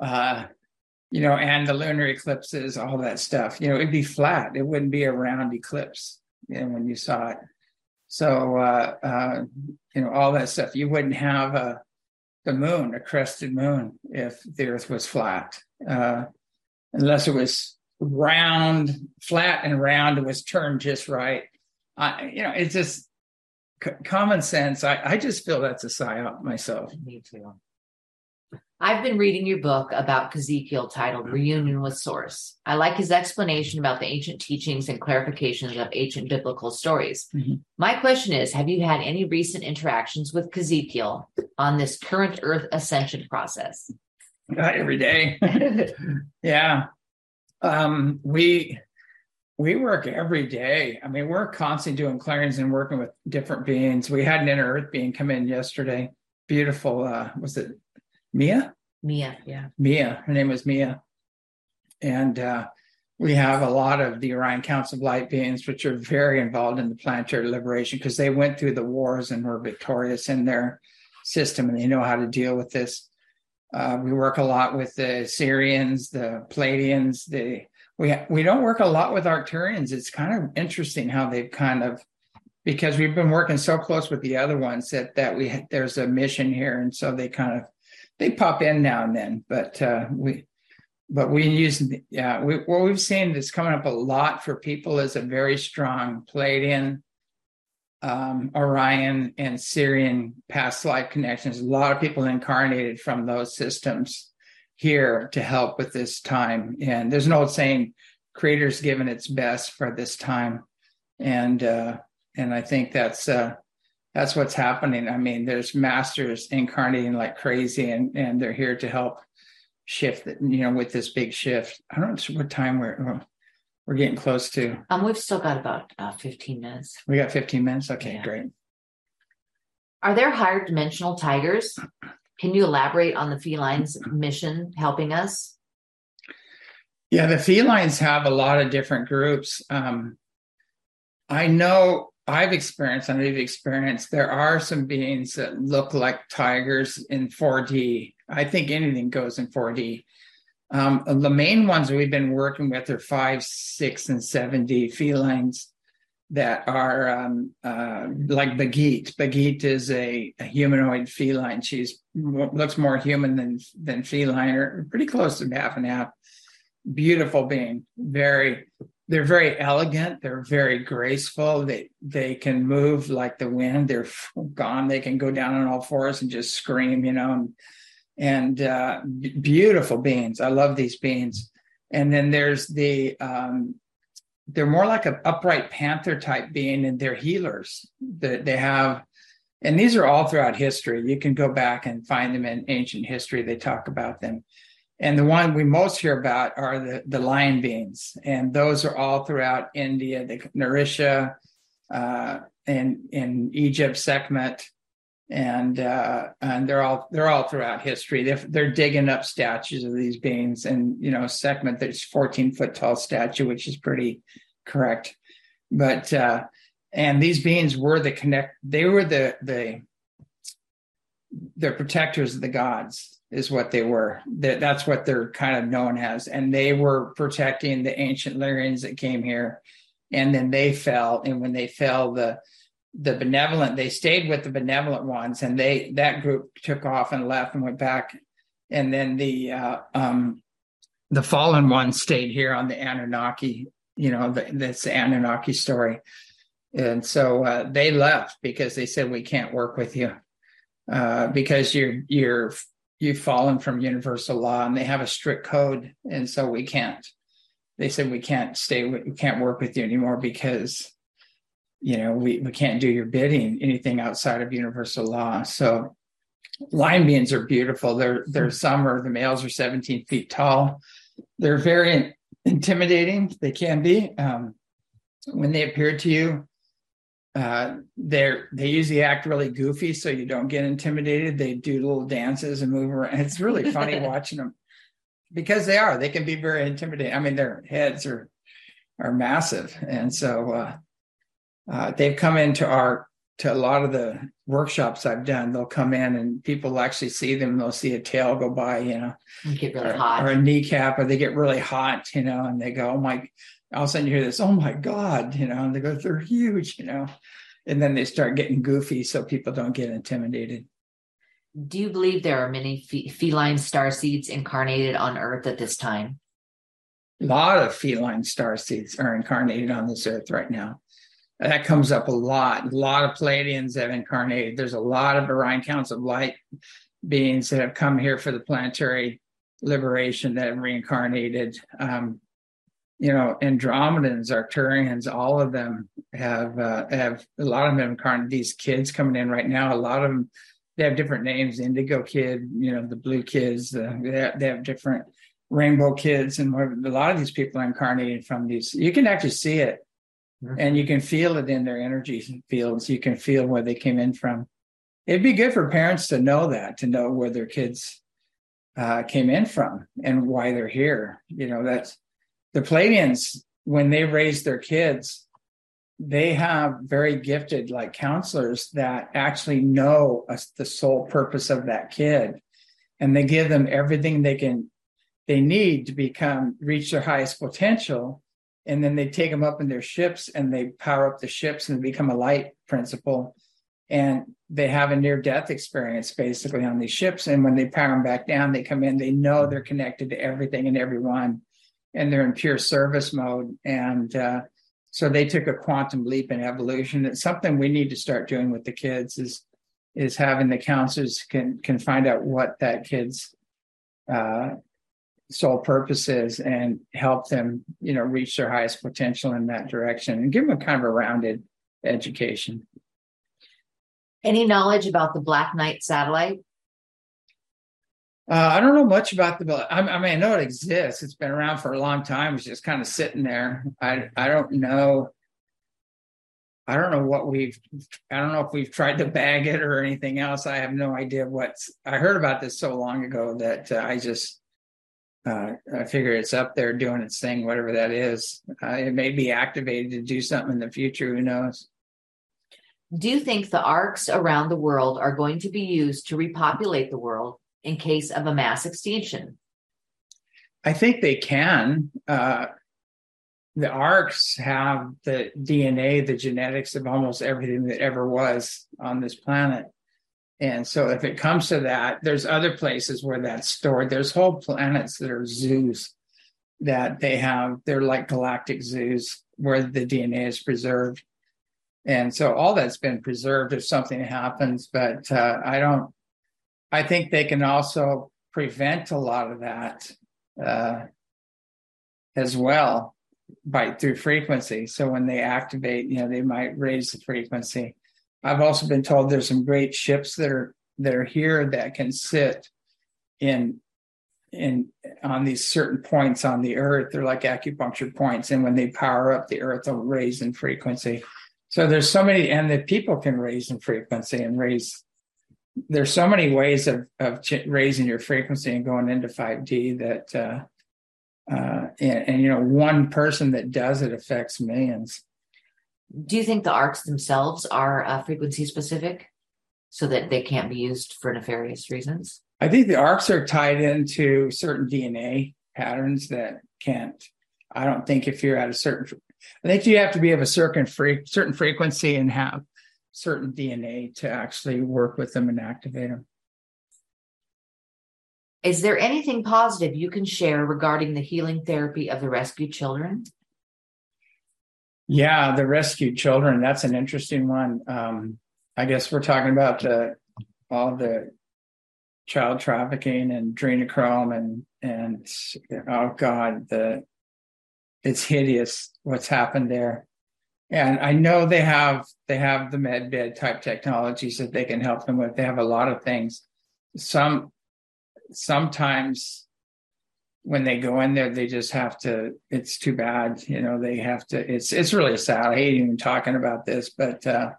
[SPEAKER 1] uh, you know, and the lunar eclipses, all that stuff. You know, it'd be flat. It wouldn't be a round eclipse, you know, when you saw it. So, uh, uh, you know, all that stuff. You wouldn't have a the moon, a crested moon, if the Earth was flat, uh, unless it was round, flat and round. It was turned just right. I, you know, it's just c- common sense. I, I just feel that's a psyop myself.
[SPEAKER 2] Me too. I've been reading your book about Ezekiel titled Reunion with Source. I like his explanation about the ancient teachings and clarifications of ancient biblical stories.
[SPEAKER 1] Mhm.
[SPEAKER 2] My question is Have you had any recent interactions with Ezekiel on this current Earth ascension process?
[SPEAKER 1] Not every day. yeah. Um, we we work every day. I mean, we're constantly doing clearings and working with different beings. We had an inner earth being come in yesterday. Beautiful. Uh, was it Mia?
[SPEAKER 2] Mia, yeah.
[SPEAKER 1] Mia. Her name was Mia. And uh, we have a lot of the Orion Council of Light beings, which are very involved in the planetary liberation because they went through the wars and were victorious in their system and they know how to deal with this. Uh, we work a lot with the Sirians, the Pleiadians. The we we don't work a lot with Arcturians. It's kind of interesting how they've kind of because we've been working so close with the other ones that that we there's a mission here, and so they kind of they pop in now and then. But uh, we but we use yeah we, what we've seen that's coming up a lot for people is a very strong Pleiadian um, Orion and Sirian past life connections. A lot of people incarnated from those systems here to help with this time. And there's an old saying, "Creator's given its best for this time," and uh, and I think that's uh, that's what's happening. I mean, there's masters incarnating like crazy, and and they're here to help shift that you know with this big shift. I don't know what time we're we're getting close to.
[SPEAKER 2] Um we've still got about uh, 15 minutes.
[SPEAKER 1] We got 15 minutes? Okay yeah. great.
[SPEAKER 2] Are there higher dimensional tigers? Can you elaborate on the felines mission helping us?
[SPEAKER 1] Yeah the felines have a lot of different groups. Um i know I've experienced and we've experienced, there are some beings that look like tigers in 4D. I think anything goes in 4D. Um, the main ones we've been working with are five, six, and 7D felines that are um, uh, like Bagit. Bagit is a, a, humanoid feline. She's looks more human than than feline, or pretty close to half and half. Beautiful being, very they're very elegant. They're very graceful. They they can move like the wind. They're gone. They can go down on all fours and just scream you know and, and uh, beautiful beings i love these beings and then there's the um, they're more like an upright panther type being and they're healers that they have. And these are all throughout history. You can go back and find them in ancient history. They talk about them and the one we most hear about are the, the lion beings. And those are all throughout India, the Narisha, uh, and in Egypt, Sekhmet, and uh, and they're all they're all throughout history. They're, they're digging up statues of these beings, and you know Sekhmet, there's 14 foot tall statue, which is pretty correct. But uh, and these beings were the connect. They were the the the protectors of the gods is what they were. That that's what they're kind of known as, and they were protecting the ancient Lyrians that came here, and then they fell. And when they fell, the the benevolent they stayed with the benevolent ones, and they that group took off and left and went back, and then the uh, um, the fallen ones stayed here on the Anunnaki. You know, the, that's the Anunnaki story. And so uh, they left because they said we can't work with you uh, because you're you're you've fallen from universal law and they have a strict code. And so we can't they said we can't stay we can't work with you anymore because you know we, we can't do your bidding anything outside of universal law. So lion beans are beautiful. They're they're are the males are 17 feet tall. They're very intimidating. They can be. Um, when they appear to you uh, they're they usually act really goofy so you don't get intimidated. They do little dances and move around. It's really funny watching them because they are they can be very intimidating. I mean their heads are are massive. And so uh, uh, they've come into our to a lot of the workshops i've done. They'll come in and people actually see them. They'll see a tail go by you know
[SPEAKER 2] get really
[SPEAKER 1] or,
[SPEAKER 2] hot.
[SPEAKER 1] or a kneecap or they get really hot you know and they go oh my all of a sudden you hear this, oh my God, you know, and they go, they're huge, you know, and then they start getting goofy so people don't get intimidated.
[SPEAKER 2] Do you believe there are many feline star seeds incarnated on Earth at this time?
[SPEAKER 1] A lot of feline star seeds are incarnated on this Earth right now. That comes up a lot. A lot of Pleiadians have incarnated. There's a lot of Orion Council of Light beings that have come here for the planetary liberation that have reincarnated. Um, you know, Andromedans, Arcturians, all of them have uh, have a lot of them incarnate these kids coming in right now. A lot of them they have different names: Indigo Kid, you know, the Blue Kids. Uh, they, have, they have different Rainbow Kids, and a lot of these people are incarnated from these. You can actually see it, mm-hmm. and you can feel it in their energy fields. You can feel where they came in from. It'd be good for parents to know that, to know where their kids uh, came in from and why they're here. You know, that's the Pleiadians, when they raise their kids, they have very gifted like counselors that actually know the sole purpose of that kid. And they give them everything they can they need to become reach their highest potential. And then they take them up in their ships and they power up the ships and become a light principle. And they have a near death experience basically on these ships. And when they power them back down they come in they know they're connected to everything and everyone and they're in pure service mode. And uh, so they took a quantum leap in evolution. It's something we need to start doing with the kids is is having the counselors can can find out what that kid's uh, sole purpose is and help them you know reach their highest potential in that direction and give them kind of a rounded education.
[SPEAKER 2] Any knowledge about the black knight satellite
[SPEAKER 1] uh, I don't know much about the. I, I mean, I know it exists. It's been around for a long time. It's just kind of sitting there. I I don't know. I don't know what we've. I don't know if we've tried to bag it or anything else. I have no idea what's. I heard about this so long ago that uh, I just. Uh, I figure it's up there doing its thing, whatever that is. Uh, it may be activated to do something in the future. Who knows?
[SPEAKER 2] Do you think the arks around the world are going to be used to repopulate the world in case of a mass extinction?
[SPEAKER 1] I think they can. Uh, the arks have the DNA, the genetics of almost everything that ever was on this planet. And so if it comes to that, there's other places where that's stored. There's whole planets that are zoos that they have. They're like galactic zoos where the DNA is preserved. And so all that's been preserved if something happens, but uh, I don't I think they can also prevent a lot of that uh, as well by through frequency. So when they activate, you know, they might raise the frequency. I've also been told there's some great ships that are that are here that can sit in in on these certain points on the earth. They're like acupuncture points, and when they power up, the earth will raise in frequency. So there's so many, and the people can raise in frequency and raise there's so many ways of of ch- raising your frequency and going into 5D that uh, uh, and, and, you know one person that does it affects millions.
[SPEAKER 2] Do you think the arks themselves are uh, frequency specific, so that they can't be used for nefarious reasons?
[SPEAKER 1] I think the arks are tied into certain DNA patterns that can't. I don't think if you're at a certain, I think you have to be of a certain free, certain frequency and have certain DNA to actually work with them and activate them.
[SPEAKER 2] Is there anything positive you can share regarding the healing therapy of the rescued children?
[SPEAKER 1] Yeah, the rescued children. That's an interesting one. Um, I guess we're talking about the, all the child trafficking and adrenochrome and and oh god, the it's hideous what's happened there and I know they have they have the medbed type technologies that they can help them with. They have a lot of things. Some sometimes when they go in there, they just have to. It's too bad, you know. They have to. It's it's really sad. I hate even talking about this, but uh,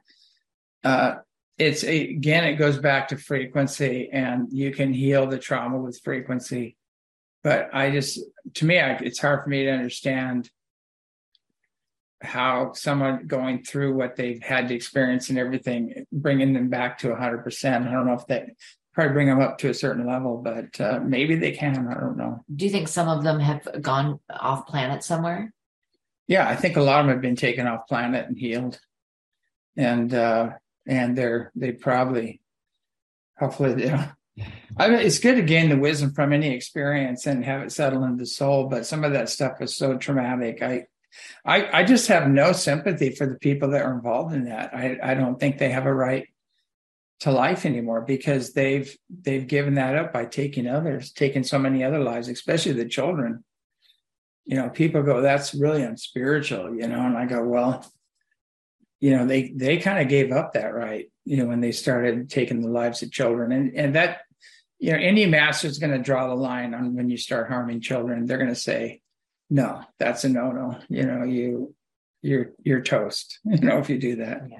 [SPEAKER 1] uh, it's again, it goes back to frequency, and you can heal the trauma with frequency. But I just, to me, I, it's hard for me to understand how someone going through what they've had to experience and everything, bringing them back to 100%. I don't know if that probably bring them up to a certain level, but uh, maybe they can. I don't know.
[SPEAKER 2] Do you think some of them have gone off planet somewhere?
[SPEAKER 1] Yeah, I think a lot of them have been taken off planet and healed, and uh, and they're they probably, hopefully, you know, I mean, it's good to gain the wisdom from any experience and have it settle in the soul. But some of that stuff is so traumatic. I I, I just have no sympathy for the people that are involved in that. I, I don't think they have a right to life anymore because they've they've given that up by taking others, taking so many other lives, especially the children. You know, people go, that's really unspiritual, you know, and I go, well, you know, they they kind of gave up that right, you know, when they started taking the lives of children. And and that, you know, any master is going to draw the line on when you start harming children. They're going to say, no, that's a no no. You know, you you're you're toast. You know, if you do that.
[SPEAKER 2] Yeah.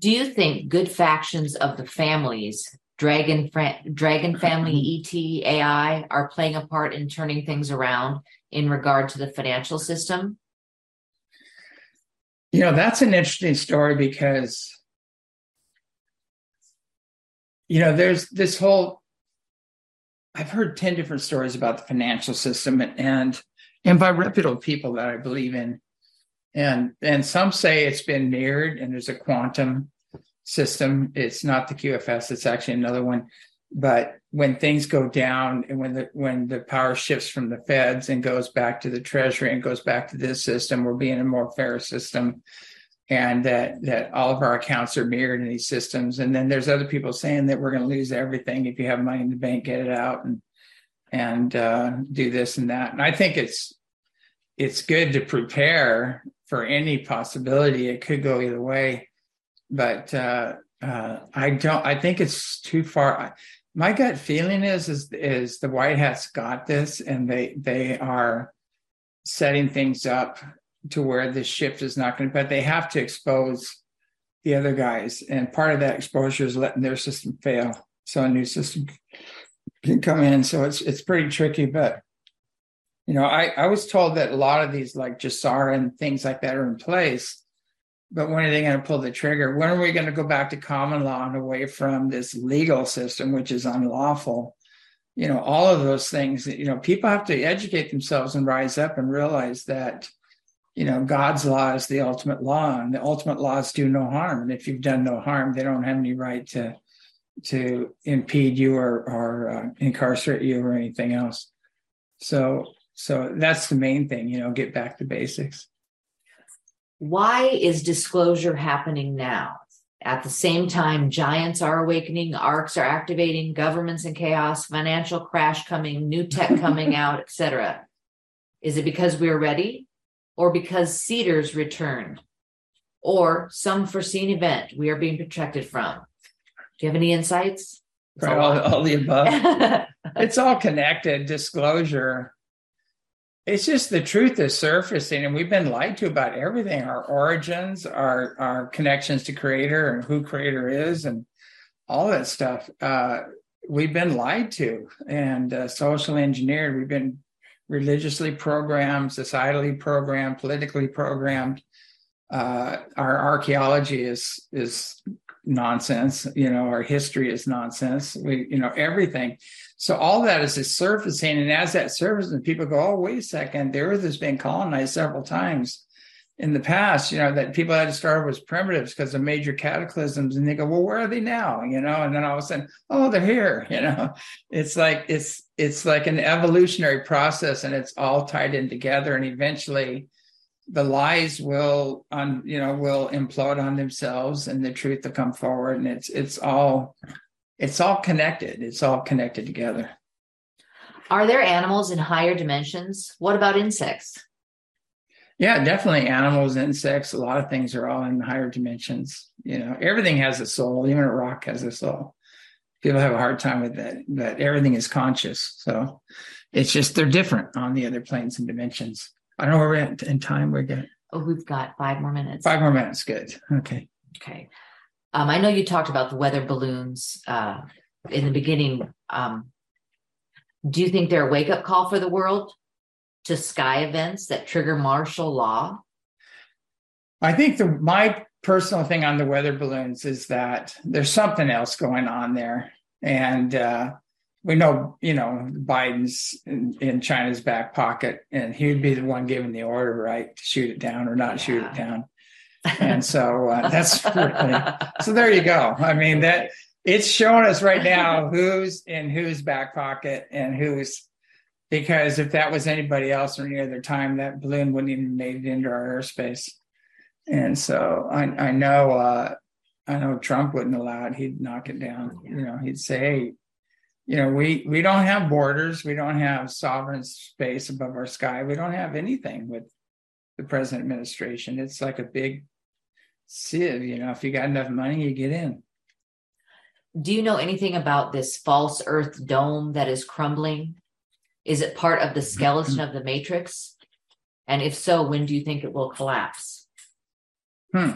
[SPEAKER 2] Do you think good factions of the families, Dragon Dragon Family, ET, AI, are playing a part in turning things around in regard to the financial system?
[SPEAKER 1] You know, that's an interesting story because, you know, there's this whole, I've heard 10 different stories about the financial system and, and, and by reputable people that I believe in. And, and some say it's been mirrored and there's a quantum system. It's not the QFS, it's actually another one. But when things go down and when the when the power shifts from the feds and goes back to the treasury and goes back to this system, we're being a more fair system. And that that all of our accounts are mirrored in these systems. And then there's other people saying that we're going to lose everything if you have money in the bank, get it out and and uh, do this and that. And I think it's it's good to prepare for any possibility. It could go either way but uh, uh, I don't. I think it's too far. My gut feeling is is is the White Hats got this, and they they are setting things up to where this shift is not going to. But they have to expose the other guys, and part of that exposure is letting their system fail, so a new system can come in. So it's it's pretty tricky, but you know, I I was told that a lot of these like GESARA and things like that are in place but when are they going to pull the trigger? When are we going to go back to common law and away from this legal system, which is unlawful? You know, all of those things you know, people have to educate themselves and rise up and realize that, you know, God's law is the ultimate law and the ultimate laws do no harm. And if you've done no harm, they don't have any right to, to impede you or, or uh, incarcerate you or anything else. So, so that's the main thing, you know, get back to basics
[SPEAKER 2] why is disclosure happening now? At the same time, giants are awakening, arks are activating, governments in chaos, financial crash coming, new tech coming out, etc. Is it because we're ready or because CEDAR's returned or some foreseen event we are being protected from? Do you have any insights?
[SPEAKER 1] Right, all, all the above. it's all connected. Disclosure it's just the truth is surfacing and we've been lied to about everything our origins our our connections to creator and who creator is and all that stuff uh, we've been lied to and uh, socially engineered we've been religiously programmed societally programmed politically programmed. Uh, our archaeology is is nonsense you know our history is nonsense. We you know everything. So all that is surfacing and as that surfaces people go oh wait a second the earth has been colonized several times in the past you know that people had to start with primitives because of major cataclysms and they go well where are they now? You know and then all of a sudden oh they're here you know? It's like it's it's like an evolutionary process and it's all tied in together and eventually the lies will on you know will implode on themselves and the truth will come forward and it's it's all it's all connected. It's all connected together.
[SPEAKER 2] Are there animals in higher dimensions? What about insects
[SPEAKER 1] yeah definitely animals insects a lot of things are all in higher dimensions you know everything has a soul even a rock has a soul people have a hard time with that that everything is conscious so it's just they're different on the other planes and dimensions I don't know where we're at in time. We're good.
[SPEAKER 2] Oh, we've got five more minutes.
[SPEAKER 1] Five more minutes. Good. Okay.
[SPEAKER 2] Okay. Um, I know you talked about the weather balloons uh, in the beginning. Um, do you think they're a wake up call for the world to sky events that trigger martial law?
[SPEAKER 1] I think the my personal thing on the weather balloons is that there's something else going on there, and uh, we know, you know, Biden's in, in, China's back pocket, and he would be the one giving the order, right, to shoot it down or not yeah. shoot it down. And so uh, that's really, so. There you go. I mean that it's showing us right now who's in whose back pocket and who's because if that was anybody else or any other time, that balloon wouldn't even made it into our airspace. And so I, I know, uh, I know Trump wouldn't allow it. He'd knock it down. You know, he'd say, "Hey, you know we we don't have borders. We don't have sovereign space above our sky. We don't have anything with the present administration. It's like a big sieve you know. If you got enough money you get in.
[SPEAKER 2] Do you know anything about this false earth dome that is crumbling is it part of the skeleton of the matrix? And if so when do you think it will collapse?
[SPEAKER 1] Hmm.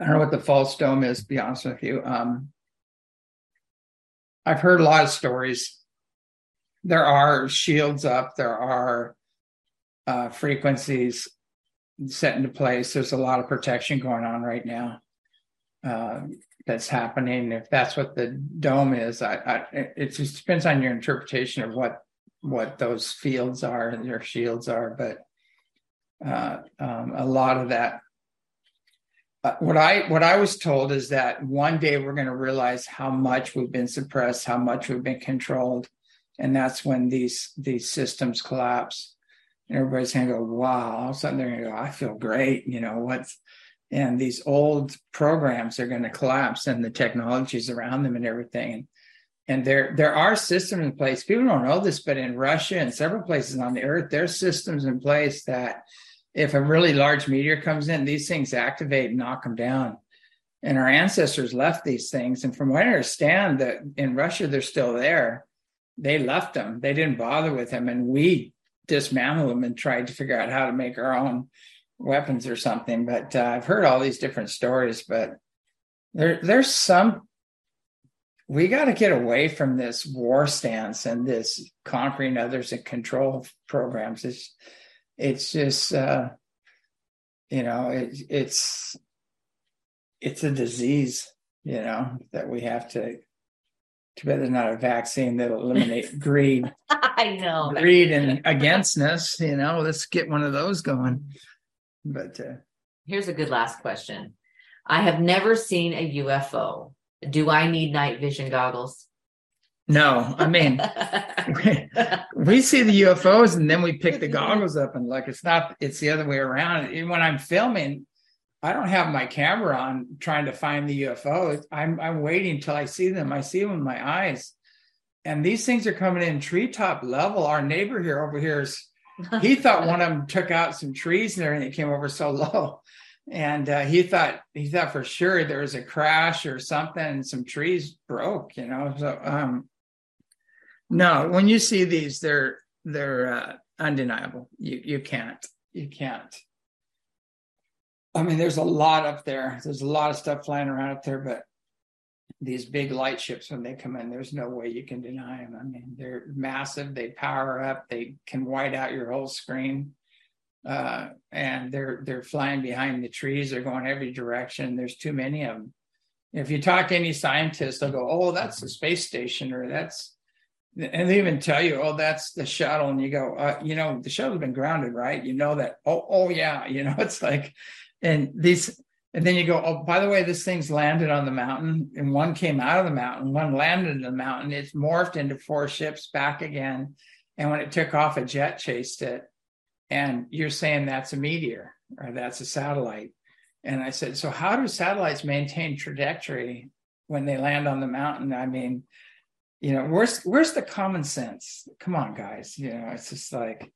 [SPEAKER 1] I don't know what the false dome is, to be honest with you. Um, I've heard a lot of stories. There are shields up, there are uh, frequencies set into place. There's a lot of protection going on right now. Uh, that's happening. If that's what the dome is, I, I, it just depends on your interpretation of what what those fields are and their shields are. But uh, um, a lot of that. Uh, what I what I was told is that one day we're going to realize how much we've been suppressed, how much we've been controlled, and that's when these these systems collapse. And everybody's going to go, "Wow!" All of a sudden they're going to go, "I feel great." You know what's and these old programs are going to collapse, and the technologies around them and everything. And there there are systems in place. People don't know this, but in Russia and several places on the earth, there's systems in place that if a really large meteor comes in, these things activate and knock them down. And our ancestors left these things. And from what I understand, that in Russia they're still there. They left them. They didn't bother with them, and we dismantled them and tried to figure out how to make our own weapons or something. But uh, I've heard all these different stories. But there, there's some. We got to get away from this war stance and this conquering others and control programs. It's it's just uh, you know it, it's it's a disease you know that we have to too bad there's not a vaccine that'll eliminate greed
[SPEAKER 2] i know
[SPEAKER 1] greed and againstness you know let's get one of those going but uh,
[SPEAKER 2] here's a good last question i have never seen a ufo do i need night vision goggles
[SPEAKER 1] no, I mean, we see the UFOs and then we pick the goggles up and look. It's not, it's the other way around. And when I'm filming, I don't have my camera on trying to find the UFO. I'm, I'm waiting till I see them. I see them with my eyes. And these things are coming in treetop level. Our neighbor here over here is, he thought one of them took out some trees and everything. It came over so low. And uh, he thought, he thought for sure there was a crash or something and some trees broke, you know? So, um, no, when you see these, they're they're uh, undeniable. You you can't you can't. I mean, there's a lot up there. There's a lot of stuff flying around up there, but these big light ships when they come in, there's no way you can deny them. I mean, they're massive. They power up. They can white out your whole screen, uh, and they're they're flying behind the trees. They're going every direction. There's too many of them. If you talk to any scientist, they'll go, "Oh, that's the space station," or "That's and they even tell you, oh, that's the shuttle. And you go, uh, you know, the shuttle's been grounded, right? You know that. Oh, oh yeah. You know, it's like, and these, and then you go, oh, by the way, this thing's landed on the mountain, and one came out of the mountain, one landed in the mountain. It's morphed into four ships back again. And when it took off, a jet chased it. And you're saying that's a meteor or that's a satellite. And I said, so how do satellites maintain trajectory when they land on the mountain? I mean, you know where's where's the common sense come on guys you know it's just like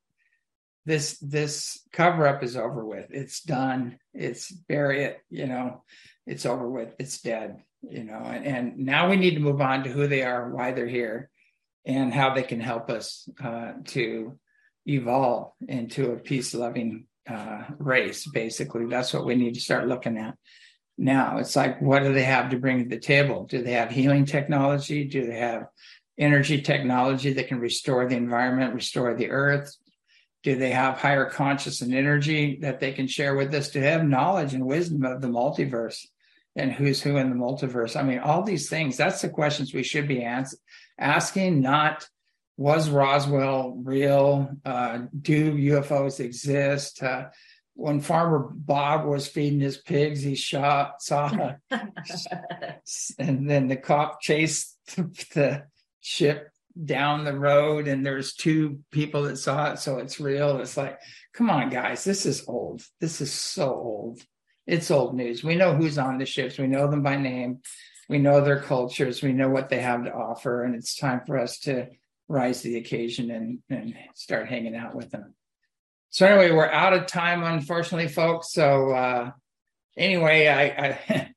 [SPEAKER 1] this this cover up is over with it's done it's bury it you know it's over with it's dead you know and, and now we need to move on to who they are why they're here and how they can help us uh, to evolve into a peace loving uh, race basically that's what we need to start looking at now. It's like, what do they have to bring to the table? Do they have healing technology? Do they have energy technology that can restore the environment, restore the earth? Do they have higher conscious and energy that they can share with us? Do they have knowledge and wisdom of the multiverse and who's who in the multiverse? I mean, all these things, that's the questions we should be ans- asking, not was Roswell real? Uh, do UFOs exist? Uh, when Farmer Bob was feeding his pigs, he shot saw, and then the cop chased the ship down the road, and there's two people that saw it, so it's real. It's like, come on, guys, this is old. This is so old. It's old news. We know who's on the ships. We know them by name. We know their cultures. We know what they have to offer, and it's time for us to rise to the occasion and, and start hanging out with them. So anyway, we're out of time, unfortunately, folks. So uh, anyway, I, I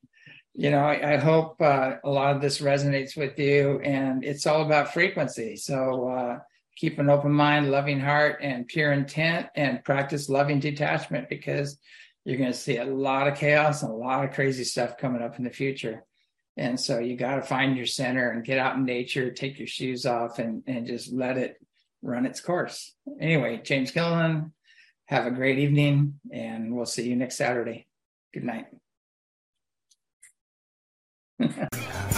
[SPEAKER 1] you know, I, I hope uh, a lot of this resonates with you, and it's all about frequency. So uh, keep an open mind, loving heart, and pure intent, and practice loving detachment because you're going to see a lot of chaos and a lot of crazy stuff coming up in the future. And so you got to find your center and get out in nature, take your shoes off and, and just let it run its course. Anyway, James Gilliland, have a great evening and we'll see you next Saturday. Good night. 何?